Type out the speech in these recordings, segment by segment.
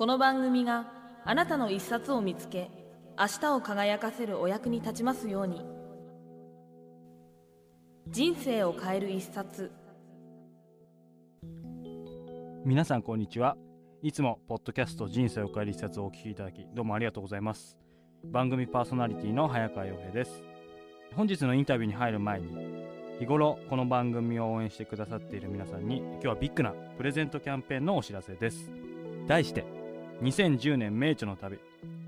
この番組があなたの一冊を見つけ明日を輝かせるお役に立ちますように。人生を変える一冊。皆さんこんにちは。いつもポッドキャスト人生を変える一冊をお聞きいただきどうもありがとうございます。番組パーソナリティの早川洋平です。本日のインタビューに入る前に日頃この番組を応援してくださっている皆さんに今日はビッグなプレゼントキャンペーンのお知らせです。題して2010年名著の旅。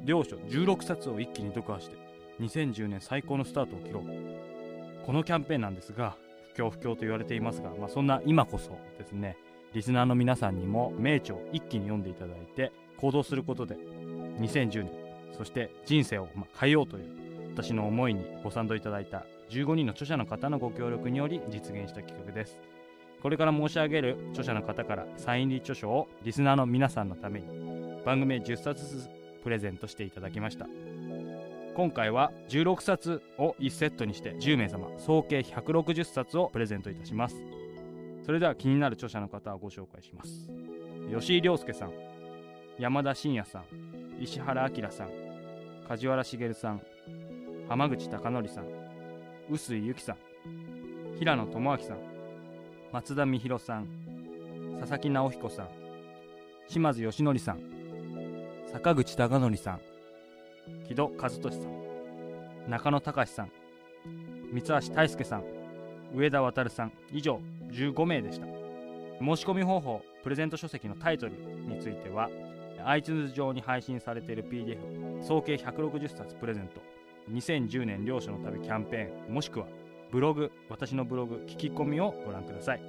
両書16冊を一気に読破して2010年最高のスタートを切ろう。このキャンペーンなんですが不況不況と言われていますが、まあ、そんな今こそですねリスナーの皆さんにも名著を一気に読んでいただいて行動することで2010年そして人生を変えようという私の思いにご賛同いただいた15人の著者の方のご協力により実現した企画です。これから申し上げる著者の方からサイン入り著書をリスナーの皆さんのために番組10冊ずつプレゼントしていただきました。今回は16冊を1セットにして10名様総計160冊をプレゼントいたします。それでは気になる著者の方をご紹介します。吉井亮介さん山田真也さん石原明さん梶原茂さん浜口貴則さん臼井由紀さん平野智明さん松田美弘さん佐々木直彦さん島津義則さん坂口孝則さん。木戸和俊さん。中野隆さん。三橋大輔さん。上田渉さん。以上15名でした。申し込み方法プレゼント書籍のタイトルについては iTunes 上に配信されている PDF 総計160冊プレゼント2010年両所の旅キャンペーンもしくはブログ私のブログ聞き込みをご覧ください、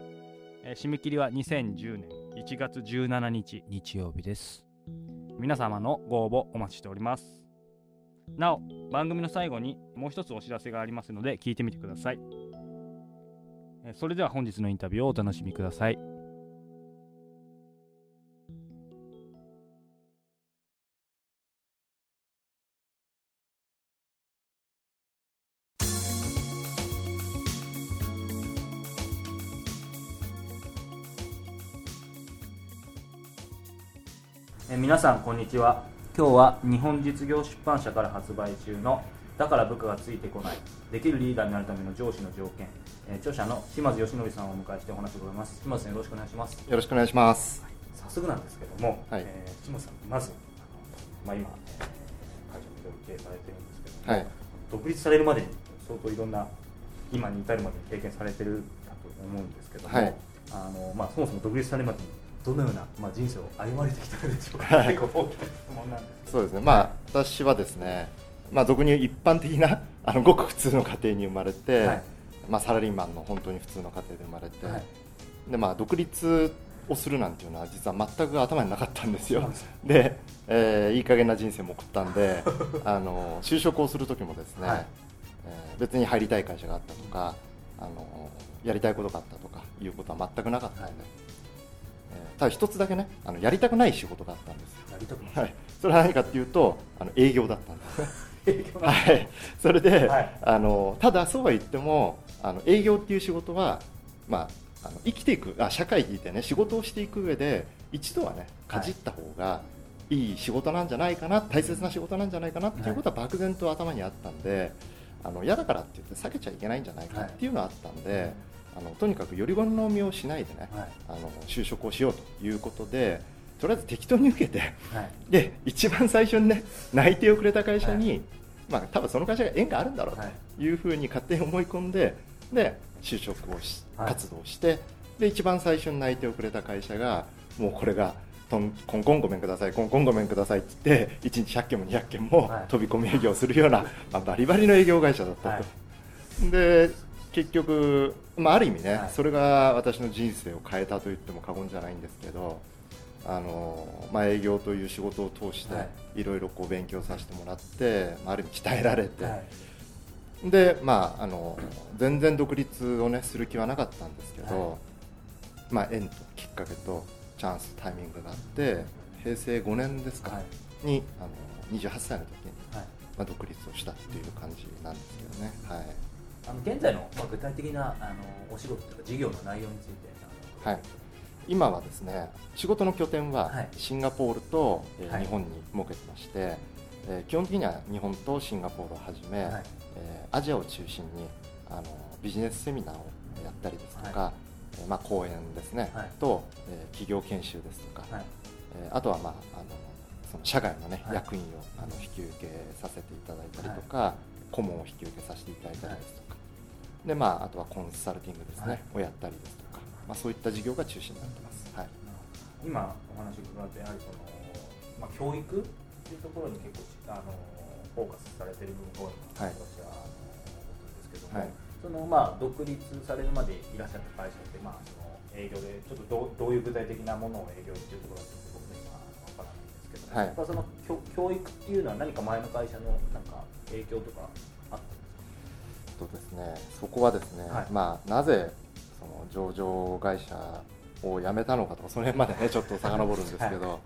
えー、締め切りは2010年1月17日。日曜日です皆様のご応募お待ちしております。なお番組の最後にもう一つお知らせがありますので聞いてみてください。それでは本日のインタビューをお楽しみください。え皆さんこんにちは。今日は日本実業出版社から発売中のだから部下がついてこないできるリーダーになるための上司の条件、え著者の島津義則さんをお迎えしてお話を伺います。島津さんよろしくお願いします。よろしくお願いします、はい、早速なんですけども、はい、えー、島津さんまずまあ、今、え会社もいろいろ経営されてるんですけども、はい、独立されるまでに相当いろんな今に至るまでに経験されてるかと思うんですけども、はい、あのまあ、そもそも独立されるまでにどのような、まあ、人生を歩まれてきたのでしょうか、結構大きな質問なんですそうですね、まあ、私はですね、まあ、俗に言う一般的な あのごく普通の家庭に生まれて、はい、まあ、サラリーマンの本当に普通の家庭で生まれて、はい、でまあ、独立をするなんていうのは実は全く頭になかったんですよ。で、えー、いい加減な人生も送ったんで あの就職をする時もですね、はい、えー、別に入りたい会社があったとかあのやりたいことがあったとかいうことは全くなかったので、ただ一つだけねあのやりたくない仕事があったんです。やりたくない、はい、それは何かっていうとあの営業だったんです。はい、それで、はい、あのただそうは言ってもあの営業っていう仕事は、まあ、あの生きていくあ社会にいてね仕事をしていく上で一度はねかじった方がいい仕事なんじゃないかな大切な仕事なんじゃないかなっていうことは漠然と頭にあったんで、あの嫌だからって言って避けちゃいけないんじゃないかっていうのがあったんで。あのとにかくより好みをしないでね、はい、あの就職をしようということでとりあえず適当に受けて、はい、で一番最初にね内定をくれた会社に、はい、まあ多分その会社が縁があるんだろうとい。うふうに勝手に思い込んでで就職をし活動して、で一番最初に内定をくれた会社がもうこれがコンコンごめんくださいコンコンごめんくださいって言って1日100件も200件も飛び込み営業するような、まあ、バリバリの営業会社だったと。で結局、まあ、ある意味ね、はい、それが私の人生を変えたと言っても過言じゃないんですけどあのまあ、営業という仕事を通してい。ろいろこう勉強させてもらって、まあ、ある意味鍛えられて、はい、でまああの全然独立をねする気はなかったんですけど、はい、まあ、縁ときっかけとチャンスタイミングがあって平成5年ですか、はい、にあの28歳の時に、まあ、独立をしたっていう感じなんですけどね。はいあの現在の、まあ、具体的なあのお仕事とか事業の内容について。はい。今はですね仕事の拠点はシンガポールと、はい、日本に設けてまして、えー、基本的には日本とシンガポールをはじめ、はい、えー、アジアを中心にあのビジネスセミナーをやったりですとか、はい、えー、まあ、講演ですね、はい、と、えー、企業研修ですとか、はい、えー、あとは、まあ、あのその社外の、ね役員をあの引き受けさせていただいたりとか、顧問を引き受けさせていただいたりですとか、でまあ、あとはコンサルティングですね、をやったりですとか。まあ、そういった事業が中心になってます。はい、今お話伺ってやはりその、まあ、教育っていうところに結構あのフォーカスされてる部分が多いなと私は、はい、思うんですけども、はい、そのまあ独立されるまでいらっしゃった会社ってまあその営業でちょっとどうどういう具体的なものを営業っていうところだと僕今わからないんですけども、はい、やっぱその教教育っていうのは何か前の会社のなんか影響とかあったんですか。そうですね。そこはですね、はい、まあなぜその上場会社を辞めたのかとかその辺までね ちょっと遡るんですけど、はい、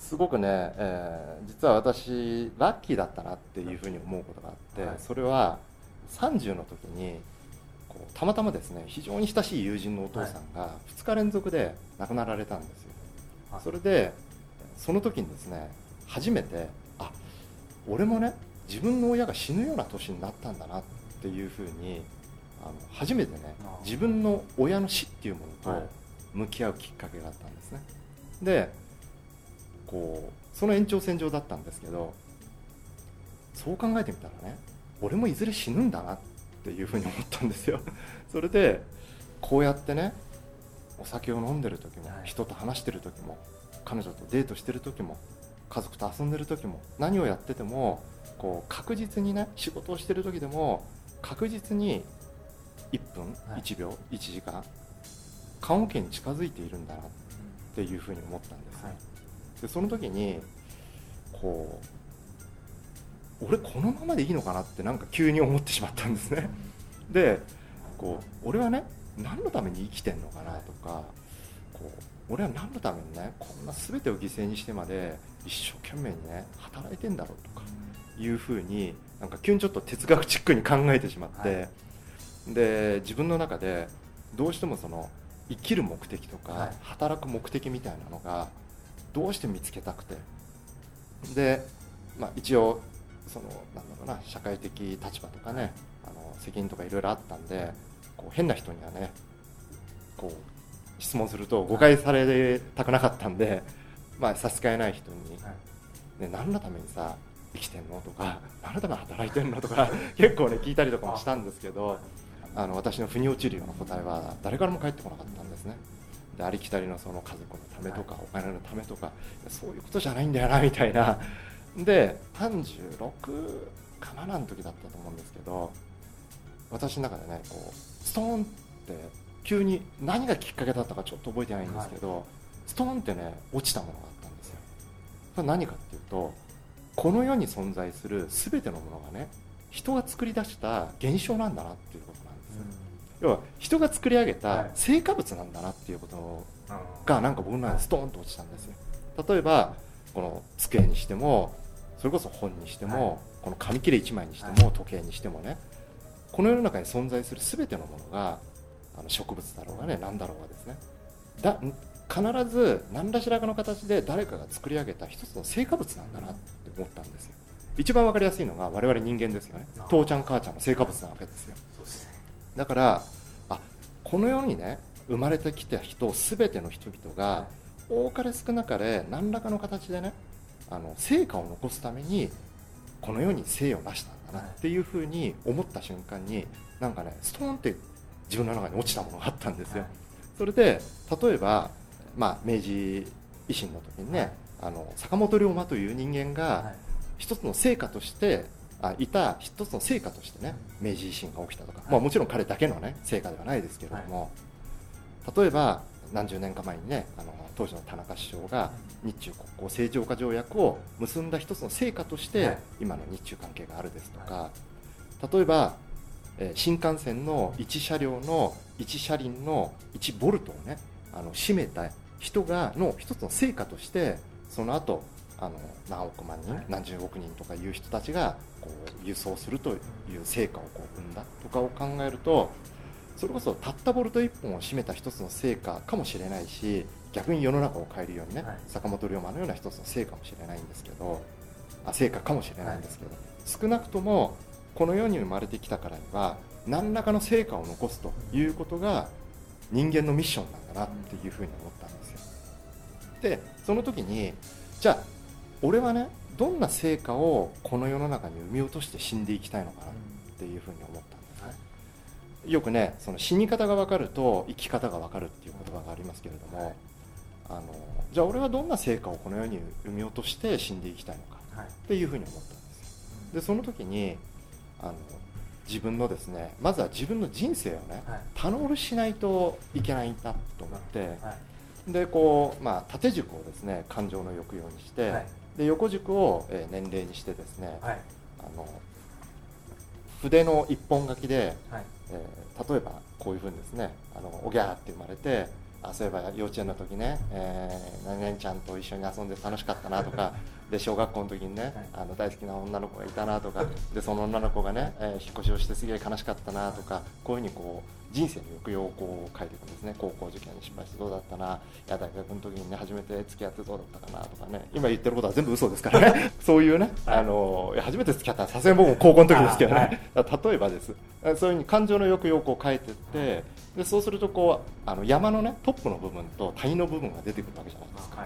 すごくね、えー、実は私ラッキーだったなっていうふうに思うことがあって、はい、それは30の時にこうたまたまですね非常に親しい友人のお父さんが2日連続で亡くなられたんですよ、はい、それでその時にですね初めてあ俺もね自分の親が死ぬような年になったんだなっていうふうにあの初めてね自分の親の死っていうものと向き合うきっかけがあったんですね。でこうその延長線上だったんですけどそう考えてみたらね俺もいずれ死ぬんだなっていうふうに思ったんですよ。それでこうやってねお酒を飲んでる時も人と話してる時も彼女とデートしてる時も家族と遊んでる時も何をやっててもこう確実にね仕事をしてる時でも確実に1分、はい、1秒1時間棺桶に近づいているんだなっていうふうに思ったんです、はい、でその時にこう俺このままでいいのかなってなんか急に思ってしまったんですね。でこう俺はね何のために生きてんのかなとかこう俺は何のためにねこんな全てを犠牲にしてまで一生懸命にね働いてんだろうとかいうふうになんか急にちょっと哲学チックに考えてしまって、はい。で自分の中でどうしてもその生きる目的とか、働く目的みたいなのがどうして見つけたくて。で、まあ、一応そのなんだろうな社会的立場とかねあの責任とかいろいろあったんでこう変な人にはねこう質問すると誤解されたくなかったんで、まあ、差し支えない人に、ね、何のためにさ生きてんの？とか何のために働いてんの？とか結構ね聞いたりとかもしたんですけどあの私の腑に落ちるような答えは誰からも返ってこなかったんですね。でありきたりのその家族のためとかお金のためとかそういうことじゃないんだよなみたいな。で36かななん時だったと思うんですけど私の中でねこうストーンって急に何がきっかけだったかちょっと覚えてないんですけど、はい、ストーンってね落ちたものがあったんですよ。それ何かっていうとこの世に存在する全てのものがね人が作り出した現象なんだなっていうこと要は人が作り上げた成果物なんだなっていうことがなんか僕の中でストーンと落ちたんですよ。例えばこの机にしてもそれこそ本にしても、この紙切れ1枚にしても時計にしてもねこの世の中に存在する全てのものがあの植物だろうがね何だろうがですね。だ必ず何らしらかの形で誰かが作り上げた一つの成果物なんだなって思ったんですよ。一番分かりやすいのが我々人間ですよね。父ちゃん母ちゃんの成果物なわけですよ。だからあこの世にね生まれてきた人全ての人々が多かれ少なかれ何らかの形でねあの成果を残すためにこの世に生を出したんだなっていうふうに思った瞬間になんかねストーンって自分の中に落ちたものがあったんですよ。それで例えば、まあ、明治維新の時にね、あの坂本龍馬という人間が一つの成果としてあいた一つの成果としてね明治維新が起きたとか、まあ、もちろん彼だけの、ね、成果ではないですけれども、例えば何十年か前にねあの当時の田中首相が日中国交正常化条約を結んだ一つの成果として、今の日中関係があるですとか、例えば、え新幹線の1車両の1車輪の1ボルトをねあの占めた人がの一つの成果としてその後あの何億万人、何十億人とかいう人たちがこう輸送するという成果をこう生んだとかを考えるとそれこそたったボルト1本を占めた一つの成果かもしれないし逆に世の中を変えるようにね、はい、坂本龍馬のような一つの成果かもしれないんですけどあ成果かもしれないんですけど、はい、少なくともこの世に生まれてきたからには何らかの成果を残すということが人間のミッションなんだなっていうふうに思ったんですよ。でその時にじゃあ俺はねどんな成果をこの世の中に生み落として死んでいきたいのかなっていうふうに思ったんですね。よくねその死に方が分かると生き方が分かるっていう言葉がありますけれども、あのじゃあ俺はどんな成果をこの世に生み落として死んでいきたいのかっていうふうに思ったんですよ。でその時にあの自分のですねまずは自分の人生をね、棚卸ししないといけないんだと思って、でこう、まあ、縦軸をですね感情の抑揚にして、で横軸を、え年齢にしてですね、あの筆の一本書きで、えー、例えばこういうふうにですねあのおぎゃーって生まれてあそういえば幼稚園の時ね、えー、何々ちゃんと一緒に遊んで楽しかったなとか で小学校の時にね、あの大好きな女の子がいたなとかでその女の子がね、えー、引っ越しをしてすげえ悲しかったなとかこういうふうにこう人生の抑揚をこう書いていくんですね。高校受験に失敗してどうだったなや大学の時にね初めて付き合ってどうだったかなとかね。今言ってることは全部嘘ですからね。そういうね、あの初めて付き合ったさすがに僕も高校の時ですけどね、例えばです。そういうふうに感情の抑揚をこう書いていってでそうするとこうあの山のねトップの部分と谷の部分が出てくるわけじゃないですか。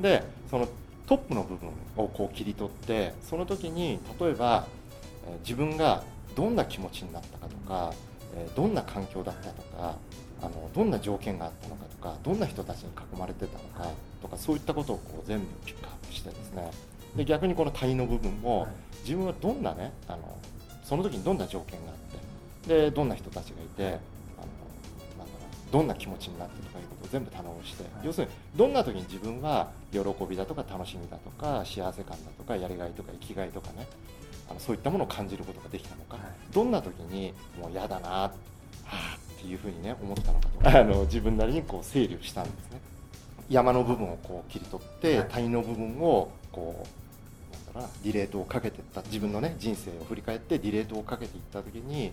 でそのトップの部分をこう切り取ってその時に例えば、え自分がどんな気持ちになったかとか、えどんな環境だったとかあのどんな条件があったのかとかどんな人たちに囲まれてたのかとかそういったことをこう全部ピックアップしてですね。で逆にこの谷の部分も自分はどんなねあのその時にどんな条件があってでどんな人たちがいてどんな気持ちになってとかいうことを全部頼むして、はい、要するにどんな時に自分は喜びだとか楽しみだとか幸せ感だとかやりがいとか生きがいとかねあのそういったものを感じることができたのか、はい、どんな時にもう嫌だなはあっていうふうにね思ったのかとあの自分なりにこう整理をしたんですね。山の部分をこう切り取って、はい、谷の部分をこうなんだろうなディレートをかけていった自分のね人生を振り返ってディレートをかけていった時に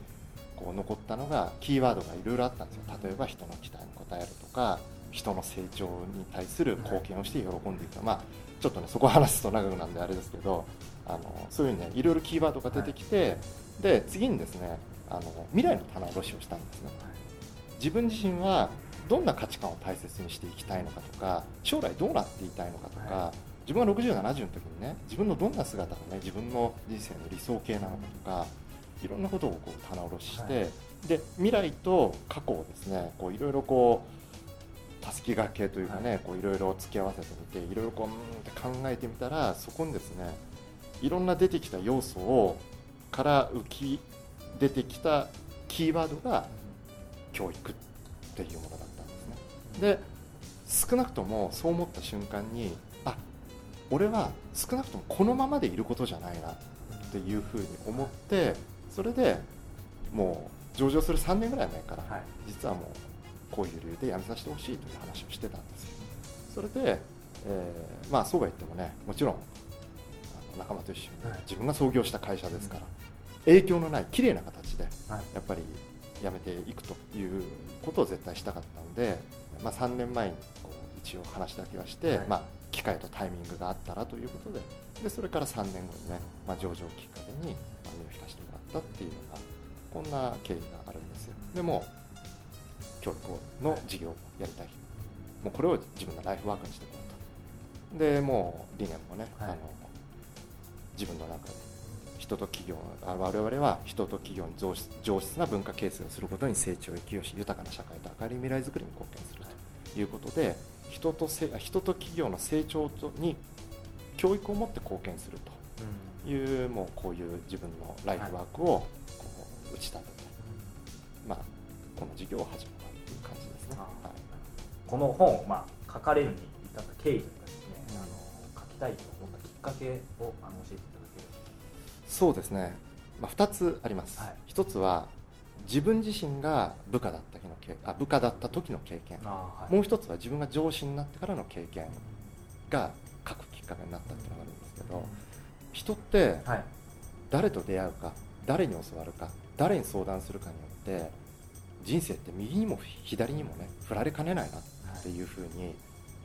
こう残ったのがキーワードがいろいろあったんですよ。例えば人の期待に応えるとか人の成長に対する貢献をして喜んでいく、はい、まあちょっとねそこ話すと長くなんであれですけどあのそういうねいろいろキーワードが出てきて、はい、で次にですねあの未来の棚卸しをしたんですね、はい、自分自身はどんな価値観を大切にしていきたいのかとか将来どうなっていたいのかとか、自分が60、70の時にね自分のどんな姿がね自分の人生の理想形なのかとかいろんなことをこう棚卸しして、はい、で未来と過去をですねこういろいろこうたすきがけというかね、はい、こういろいろ付き合わせてみていろいろこううんって考えてみたらそこにですねいろんな出てきた要素をから浮き出てきたキーワードが教育っていうものだったんですね。で少なくともそう思った瞬間にあ俺は少なくともこのままでいることじゃないなっていうふうに思ってそれでもう上場する3年ぐらい前から、はい、実はもうこういう理由で辞めさせてほしいという話をしてたんですよ。それで、えー、まあそうは言ってもねもちろん仲間と一緒に、自分が創業した会社ですから、影響のない綺麗な形で、やっぱり辞めていくということを絶対したかったので、まあ、3年前にこう一応話だけはして、はい、まあ、機会とタイミングがあったらということででそれから3年後にね、まあ、上場きっかけに、まあ、身を引かせてったっていうようなこんな経緯があるんですよ。でも教育の授業をやりたい。もうこれを自分のライフワークにしていこうとでもう理念もね、はい、あの自分の中で人と企業あ我々は人と企業に上質上質な文化形成をすることに成長を生きよし豊かな社会と明るい未来づくりに貢献すると。い。うことで人とせ人と企業の成長とに教育を持って貢献するというもうこういう自分のライフワークをこう打ち立てて、まあ、この事業を始めたっていう感じですね。はい。この本を、まあ、書かれるに至った経緯というかですね、あの書きたいと思ったきっかけをあの教えていただければそうですね、まあ、2つあります、はい、1つは自分自身が部下だった時の経あ部下だった時の経験、はい、もう一つは自分が上司になってからの経験が書くきっかけになったっていうのがあるんですけど、人って誰と出会うか誰に教わるか誰に相談するかによって人生って右にも左にもね振られかねないなっていうふうに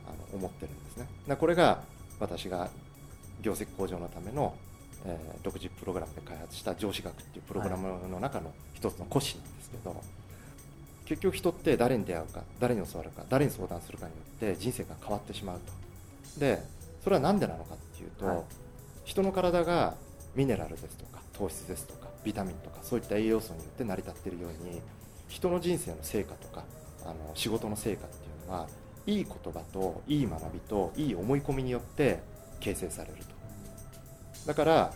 あの思ってるんですね。これが私が業績向上のための、えー、独自プログラムで開発した上司学っていうプログラムの中の一つの骨子なんですけど、結局人って誰に出会うか誰に教わるか誰に相談するかによって人生が変わってしまうと。でそれは何でなのかっていうと、はい、人の体がミネラルですとか糖質ですとかビタミンとかそういった栄養素によって成り立っているように人の人生の成果とかあの仕事の成果っていうのはいい言葉といい学びといい思い込みによって形成されると。だから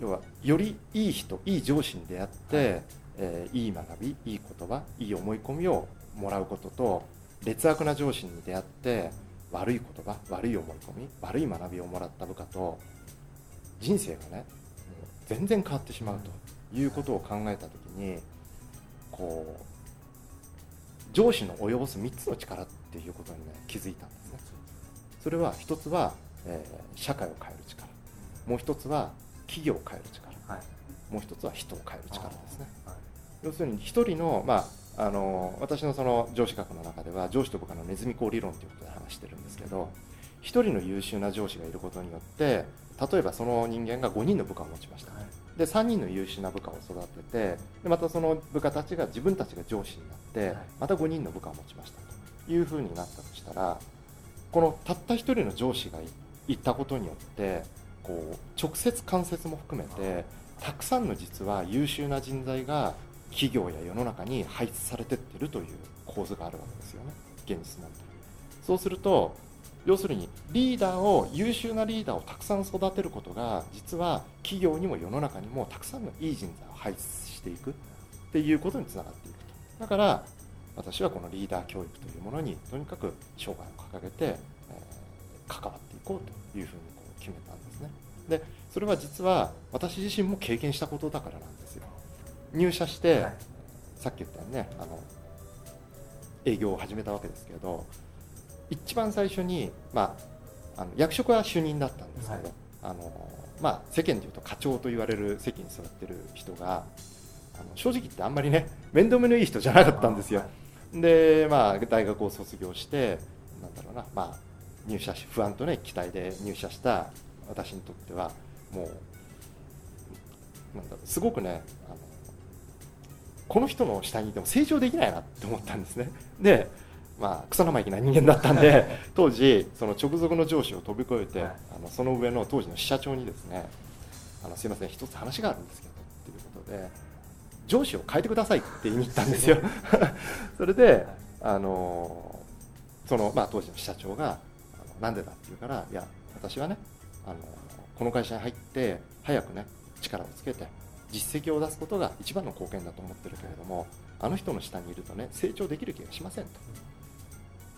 要はよりいい人いい上司に出会って、はい、えー、いい学びいい言葉いい思い込みをもらうことと劣悪な上司に出会って悪い言葉悪い思い込み悪い学びをもらった部下と人生がね全然変わってしまうということを考えた時にこう上司の及ぼす3つの力っていうことにね気づいたんですね。それは1つは、えー、社会を変える力。もう1つは企業を変える力、はい、もう1つは人を変える力ですね、はい、要するに1人の,、まあ、あの私のその上司学の中では上司と部下のネズミ講理論ということで話してるんですけど1人の優秀な上司がいることによって例えばその人間が5人の部下を持ちました、はい。で3人の優秀な部下を育ててでまたその部下たちが自分たちが上司になってまた5人の部下を持ちましたと。いうふうになったとしたらこのたった1人の上司が言ったことによってこう直接間接も含めてたくさんの実は優秀な人材が企業や世の中に配置されてってるという構図があるわけですよね。現実問題そうすると要するにリーダーを優秀なリーダーをたくさん育てることが実は企業にも世の中にもたくさんのいい人材を輩出していくっていうことにつながっていくとだから私はこのリーダー教育というものにとにかく生涯を掲げて、えー、関わっていこうというふうにこう決めたんですね。でそれは実は私自身も経験したことだからなんですよ。入社して、はい、さっき言ったようにねあの営業を始めたわけですけど一番最初に、まあ、あの役職は主任だったんですけど、はい、あのまあ、世間でいうと課長と言われる席に座ってる人があの正直言ってあんまりね面倒見のいい人じゃなかったんですよ。で、まあ、大学を卒業してなんだろうな、まあ、入社し不安とね期待で入社した私にとってはもうなんだろうすごくねあのこの人の下にいても成長できないなって思ったんですね。でまあ、草生意気な人間だったんで当時その直属の上司を飛び越えて、あのその上の当時の支社長にですねあのすいません一つ話があるんですけどっていうことで上司を変えてくださいって言いに行ったんですよ。それであのその、まあ、当時の支社長が「なんでだ?」って言うから「いや私はねあのこの会社に入って早くね力をつけて実績を出すことが一番の貢献だと思ってるけれどもあの人の下にいるとね成長できる気がしませんと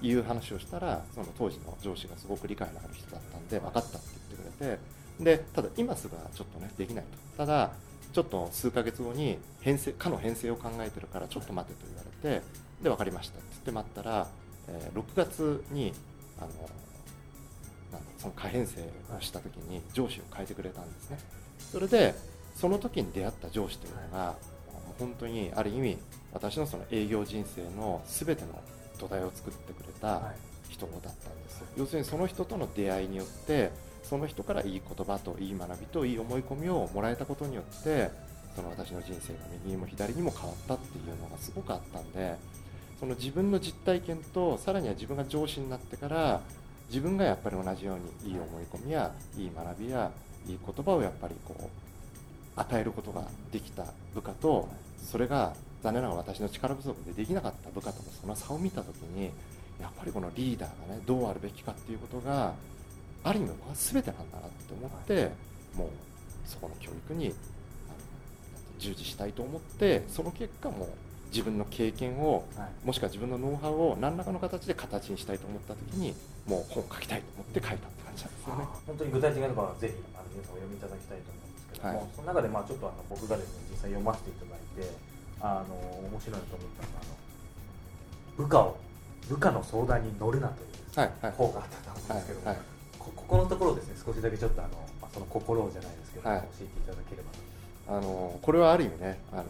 いう話をしたらその当時の上司がすごく理解のある人だったんで分かったって言ってくれてでただ今すぐはちょっとねできないと。ただちょっと数ヶ月後に編成課の編成を考えてるからちょっと待てと言われてで分かりましたって言って待ったら、えー、6月にあのなんその可編成をした時に上司を変えてくれたんですね。それでその時に出会った上司というのが本当にある意味私のその営業人生の全ての土台を作ってくれた人だったんですよ、要するにその人との出会いによってその人からいい言葉といい学びといい思い込みをもらえたことによってその私の人生が右にも左にも変わったっていうのがすごくあったんでその自分の実体験とさらには自分が上司になってから自分がやっぱり同じようにいい思い込みやいい学びやいい言葉をやっぱりこう与えることができた部下とそれが残念ながら私の力不足でできなかった部下とのその差を見た時にやっぱりこのリーダーがねどうあるべきかっていうことがある意味は全てなんだなって思ってもうそこの教育に従事したいと思ってその結果も自分の経験を、はい、もしくは自分のノウハウを何らかの形で形にしたいと思った時にもう本を書きたいと思って書いたって感じなんですよね。本当に具体的なところはぜひあの皆さんお読みいただきたいと思うんですけども、はい、その中でまあちょっとあの僕がですね実際読ませていただいてあの面白いと思ったのがあの部下を部下の相談に乗るなという、はいはい、方があったと思うんですけど、はいはい、こここのところですね少しだけちょっとあの、まあ、その心じゃないですけど、はい、教えていただければあのこれはある意味ねあの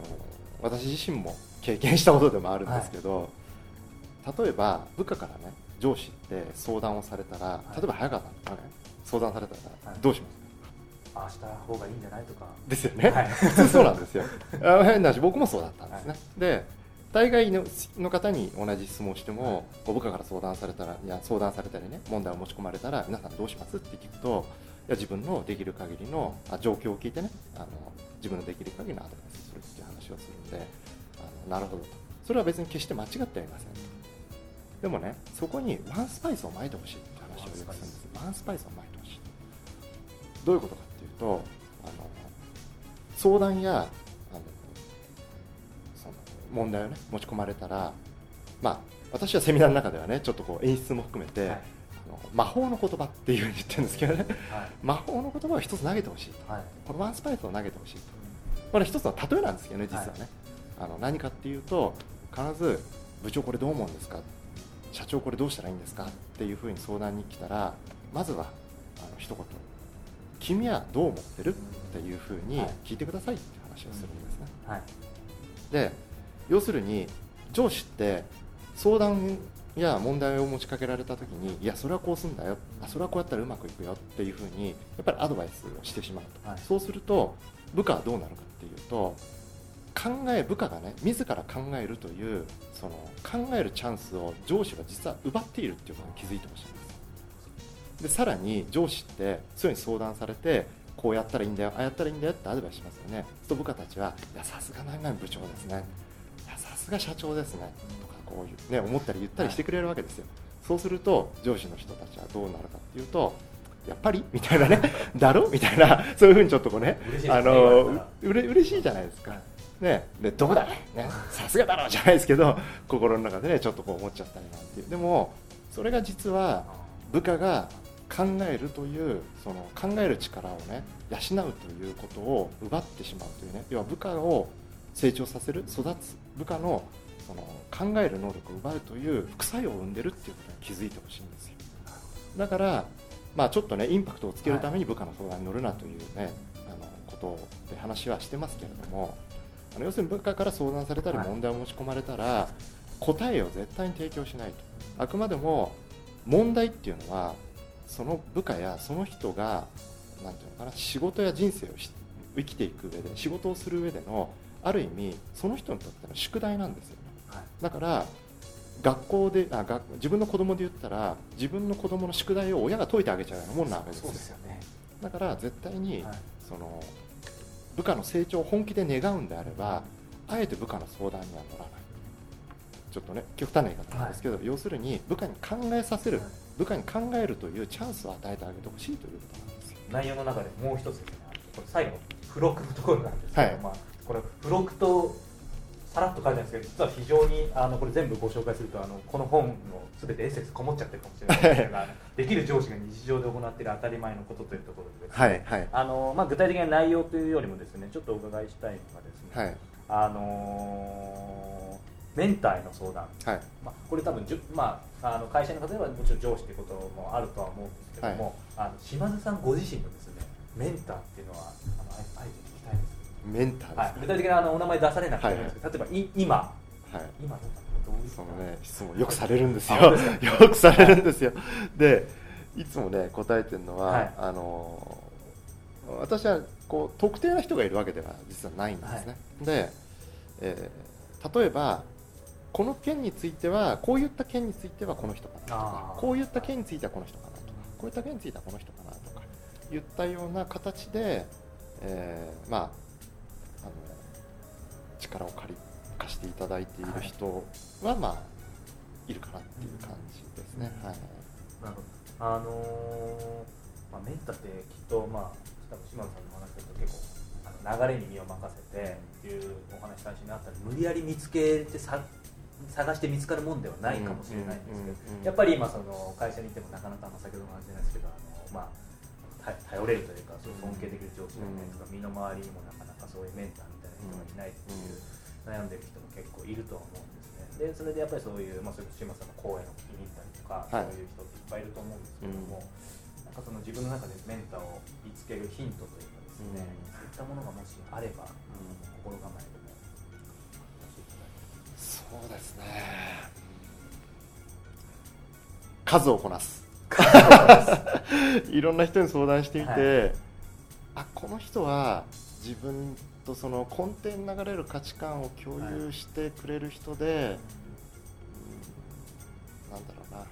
私自身も経験したことでもあるんですけど、はい、例えば部下からね上司って相談をされたら、はい、例えば早川さんとかね相談されたらどうします？ああした方がいいんじゃないとか。ですよね、はい、普通そうなんですよ。変な話僕もそうだったんですね、で大概のの方に同じ質問をしても、はい、部下から相談されたらいや相談されたりね問題を持ち込まれたら皆さんどうしますって聞くといや自分のできる限りのあ状況を聞いてねあの自分のできる限りのアドバイスするっていう話をするんであのなるほどと。それは別に決して間違ってはいません。とでもねそこにワンスパイスをまいてほしいって話をよくするんです。ワンスパイス。をまいてほしい。どういうことかとあの相談やあのその問題をね持ち込まれたらまあ私はセミナーの中ではねちょっとこう演出も含めて、はい。魔法の言葉っていうふうに言ってるんですけどね、はい、魔法の言葉を一つ投げてほしいと、はい、このワンスパイスを投げてほしいと。これ一つの例えなんですけどね実はね、はい、あの何かっていうと必ず部長これどう思うんですか？社長これどうしたらいいんですか？っていうふうに相談に来たらまずはあの一言君はどう思ってる？っていうふうに聞いてくださいって話をするんですね、はい、で要するに上司って相談や問題を持ちかけられた時にいやそれはこうすんだよ。あそれはこうやったらうまくいくよっていうふうにやっぱりアドバイスをしてしまうと、はい、そうすると部下はどうなるかっていうと考え部下がね自ら考えるというその考えるチャンスを上司は実は奪っているっていうことに気づいてほしいんですでさらに上司ってそういうふうに相談されてこうやったらいいんだよああやったらいいんだよってアドバイスしますよね。と部下たちはいやさすが何々部長ですね。いやさすが社長ですね。とかこういうね思ったり言ったりしてくれるわけですよ、そうすると上司の人たちはどうなるかっていうとやっぱり？みたいなね。だろ？みたいな。そういうふうにちょっとこうねあのうれ嬉しいじゃないですか。ね、でどこだね。さすがだろうじゃないですけど心の中でねちょっとこう思っちゃったりなんていう。でもそれが実は部下が考えるというその考える力をね養うということを奪ってしまうというね要は部下を成長させる育つ部下のその考える能力を奪うという副作用を生んでるっていうことに気づいてほしいんですよ。だからまあちょっとねインパクトをつけるために部下の相談に乗るなというね、あのことで話はしてますけれどもあの要するに部下から相談されたり問題を持ち込まれたら、答えを絶対に提供しないと。あくまでも問題っていうのはその部下やその人がなんていうのかな仕事や人生を生きていく上で仕事をする上でのある意味その人にとっての宿題なんですよだから学校であ学自分の子供で言ったら自分の子供の宿題を親が解いてあげちゃうようなもんなわけですですよ、ね、だから絶対に、はい、その部下の成長を本気で願うんであればあえて部下の相談には乗らない。ちょっとね極端な言い方なんですけど、はい、要するに部下に考えさせる、はい、部下に考えるというチャンスを与えてあげてほしいということなんですよ。内容の中でもう一つですねこれ最後付録のところなんですけど、まあ、これ付録とさらっと書いてあるんですけど実は非常にあのこれ全部ご紹介するとあのこの本のすべてエッセンスこもっちゃってるかもしれないですができる上司が日常で行っている当たり前のことというところでです、ね、はい。はいあのまあ、具体的な内容というよりもですねちょっとお伺いしたいのがですね、はい、あのメンターへの相談、はい。まあ、これ多分じゅ、まあ、あの会社の方ではもちろん上司ということもあるとは思うんですけども、はい、あの島津さんご自身のですねメンターっていうのはあのあえてメンターです、ね、はい、具体的なあのお名前出されなくてもいいんですけど、はいはい、例えばい今、はい、今どういう？そのね質問よくされるんですよ。よくされるんですよ。でいつもね答えてるのは、はい、あの私はこう特定な人がいるわけでは実はないんですね、で、えー、例えばこの件についてはこういった件についてはこの人かなとかこういった件についてはこの人かなとかこういった件についてはこの人かなとか言ったような形で、えー、まああの力を借り貸していただいている人は、まあいるかなっていう感じですね。はい、なるほど。あのー、まあ、メンタってきっと、まあ、多分島野さんの話だと結構あの流れに身を任せてっていうお話最初にあった無理やり見つけてさ探して見つかるもんではないかもしれないんですけど、やっぱり今その会社にいてもなかなか先ほどの話じゃないですけどあの、まあ、頼れるというかそう尊敬できる上司がいないとか、身の回りにもなかなかそういうメンターみたいな人がいないっていう悩んでる人も結構いるとは思うんですねでそれでやっぱりそういう、まあ、それこそ島さんの講演を聞きに行ったりとか、はい、そういう人っていっぱいいると思うんですけども、なんかその自分の中でメンターを見つけるヒントというかですね、そういったものがもしあれば、心構えそうですね。数をこなす。いろんな人に相談していて、はい、あこの人は自分とその根底に流れる価値観を共有してくれる人で、はい、うんなんだろうな。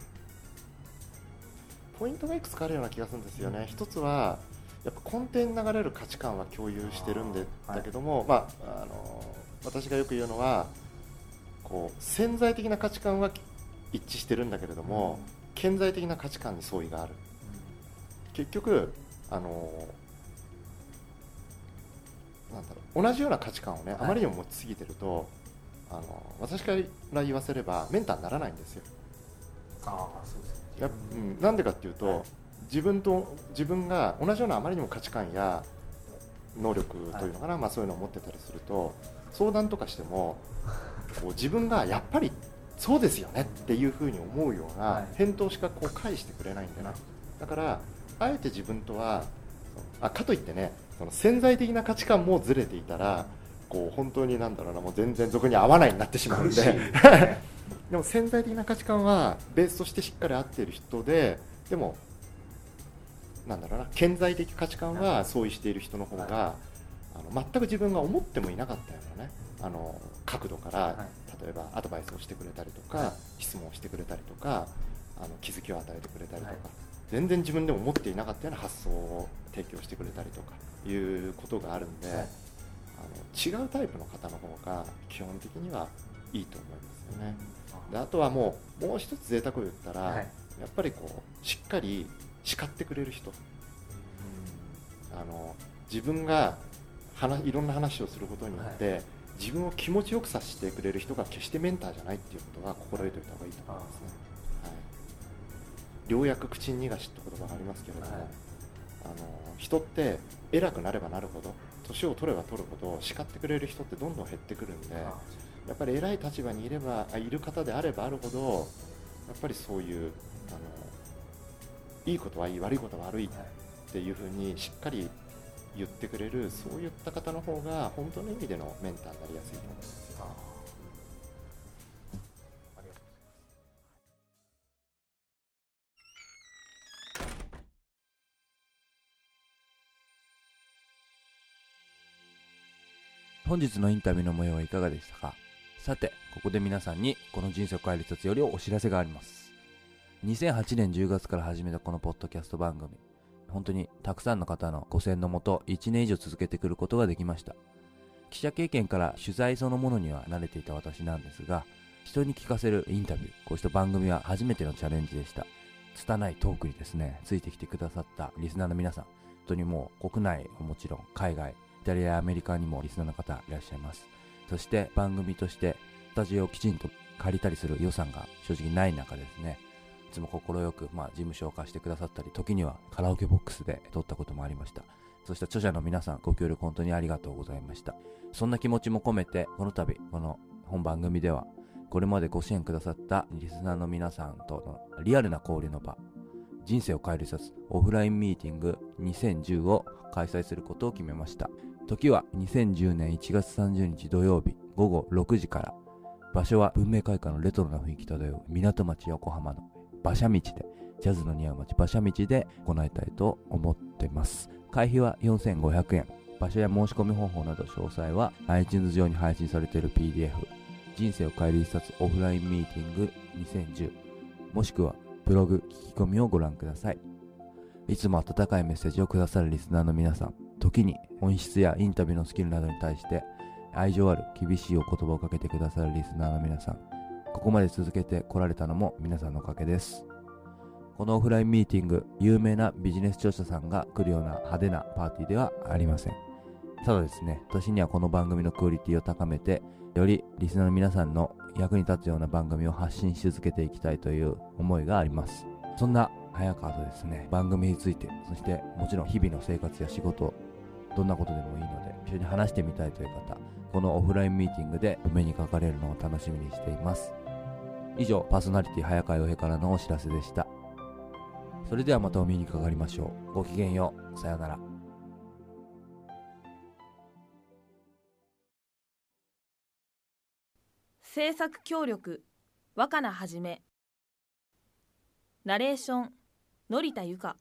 ポイントがいくつかあるような気がするんですよね、うん、一つはやっぱ根底に流れる価値観は共有してるんでだけども、はい、まあ、あの私がよく言うのはこう潜在的な価値観は一致してるんだけれども、うん顕在的な価値観に相違がある、結局あのなんだろう同じような価値観をね、あまりにも持ちすぎてるとあの私から言わせればメンターにならないんですよ。あそうですやうん、なんでかっていうと、はい、自分と自分が同じようなあまりにも価値観や能力というのかな、はい、まあ、そういうのを持ってたりすると相談とかしてもこう自分がやっぱりそうですよねっていうふうに思うような返答しかこう返してくれないんだな。だからあえて自分とはあかといってねその潜在的な価値観もずれていたらこう本当になんだろうなもう全然俗に合わないになってしまうんで。でも潜在的な価値観はベースとしてしっかり合っている人ででもなんだろうな顕在的価値観は相違している人の方があの全く自分が思ってもいなかったようなねあの角度から例えばアドバイスをしてくれたりとか、はい、質問をしてくれたりとかあの気づきを与えてくれたりとか、はい、全然自分でも持っていなかったような発想を提供してくれたりとかいうことがあるんで、はい、あの違うタイプの方の方が基本的にはいいと思いますよね。であとはもうもう一つ贅沢を言ったら、やっぱりこうしっかり叱ってくれる人、あの自分がいろんな話をすることによって、自分を気持ちよくさせてくれる人が決してメンターじゃないっていうことは心得ておいた方がいいと思いますね。はい、良薬口に逃がしって言葉がありますけれども、はい、あの人って偉くなればなるほど年を取れば取るほど叱ってくれる人ってどんどん減ってくるんでやっぱり偉い立場にいればいる方であればあるほどやっぱりそういうあのいいことはいい悪いことは悪いっていうふうにしっかり言ってくれるそういった方の方が本当の意味でのメンターになりやすいと思います。本日のインタビューの模様はいかがでしたか？さて、ここで皆さんにこの人生を変える一つよりお知らせがあります。2008年10月から始めたこのポッドキャスト番組、本当にたくさんの方のご声援のもと1年以上続けてくることができました。記者経験から取材そのものには慣れていた私なんですが、人に聞かせるインタビュー、こうした番組は初めてのチャレンジでした。拙いトークにですね、ついてきてくださったリスナーの皆さん、本当にもう国内もちろん海外、イタリアやアメリカにもリスナーの方いらっしゃいます。そして番組としてスタジオをきちんと借りたりする予算が正直ない中ですね、つも快く、まあ、事務所を貸してくださったり、時にはカラオケボックスで撮ったこともありました。そして著者の皆さん、ご協力本当にありがとうございました。そんな気持ちも込めて、この度、この本番組では、これまでご支援くださったリスナーの皆さんとのリアルな交流の場、人生を変える一冊オフラインミーティング2010を開催することを決めました。時は2010年1月30日土曜日午後6時から、場所は文明開化のレトロな雰囲気漂う港町横浜の馬車道で、ジャズの似合う街馬車道で行いたいと思ってます。会費は4500円。場所や申し込み方法など詳細は iTunes 上に配信されている PDF、人生を変える一冊オフラインミーティング2010、もしくはブログ聞き込みをご覧ください。いつも温かいメッセージをくださるリスナーの皆さん、時に音質やインタビューのスキルなどに対して愛情ある厳しいお言葉をかけてくださるリスナーの皆さん、ここまで続けてこられたのも皆さんのおかげです。このオフラインミーティング、有名なビジネス調査さんが来るような派手なパーティーではありません。ただですね、私にはこの番組のクオリティを高めて、よりリスナーの皆さんの役に立つような番組を発信し続けていきたいという思いがあります。そんな早川とですね、番組について、そしてもちろん日々の生活や仕事、どんなことでもいいので、一緒に話してみたいという方、このオフラインミーティングでお目にかかれるのを楽しみにしています。以上、パーソナリティ早川洋平からのお知らせでした。それではまたお目にかかりましょう。ごきげんよう。さようなら。制作協力若菜はじめナレーション成田由香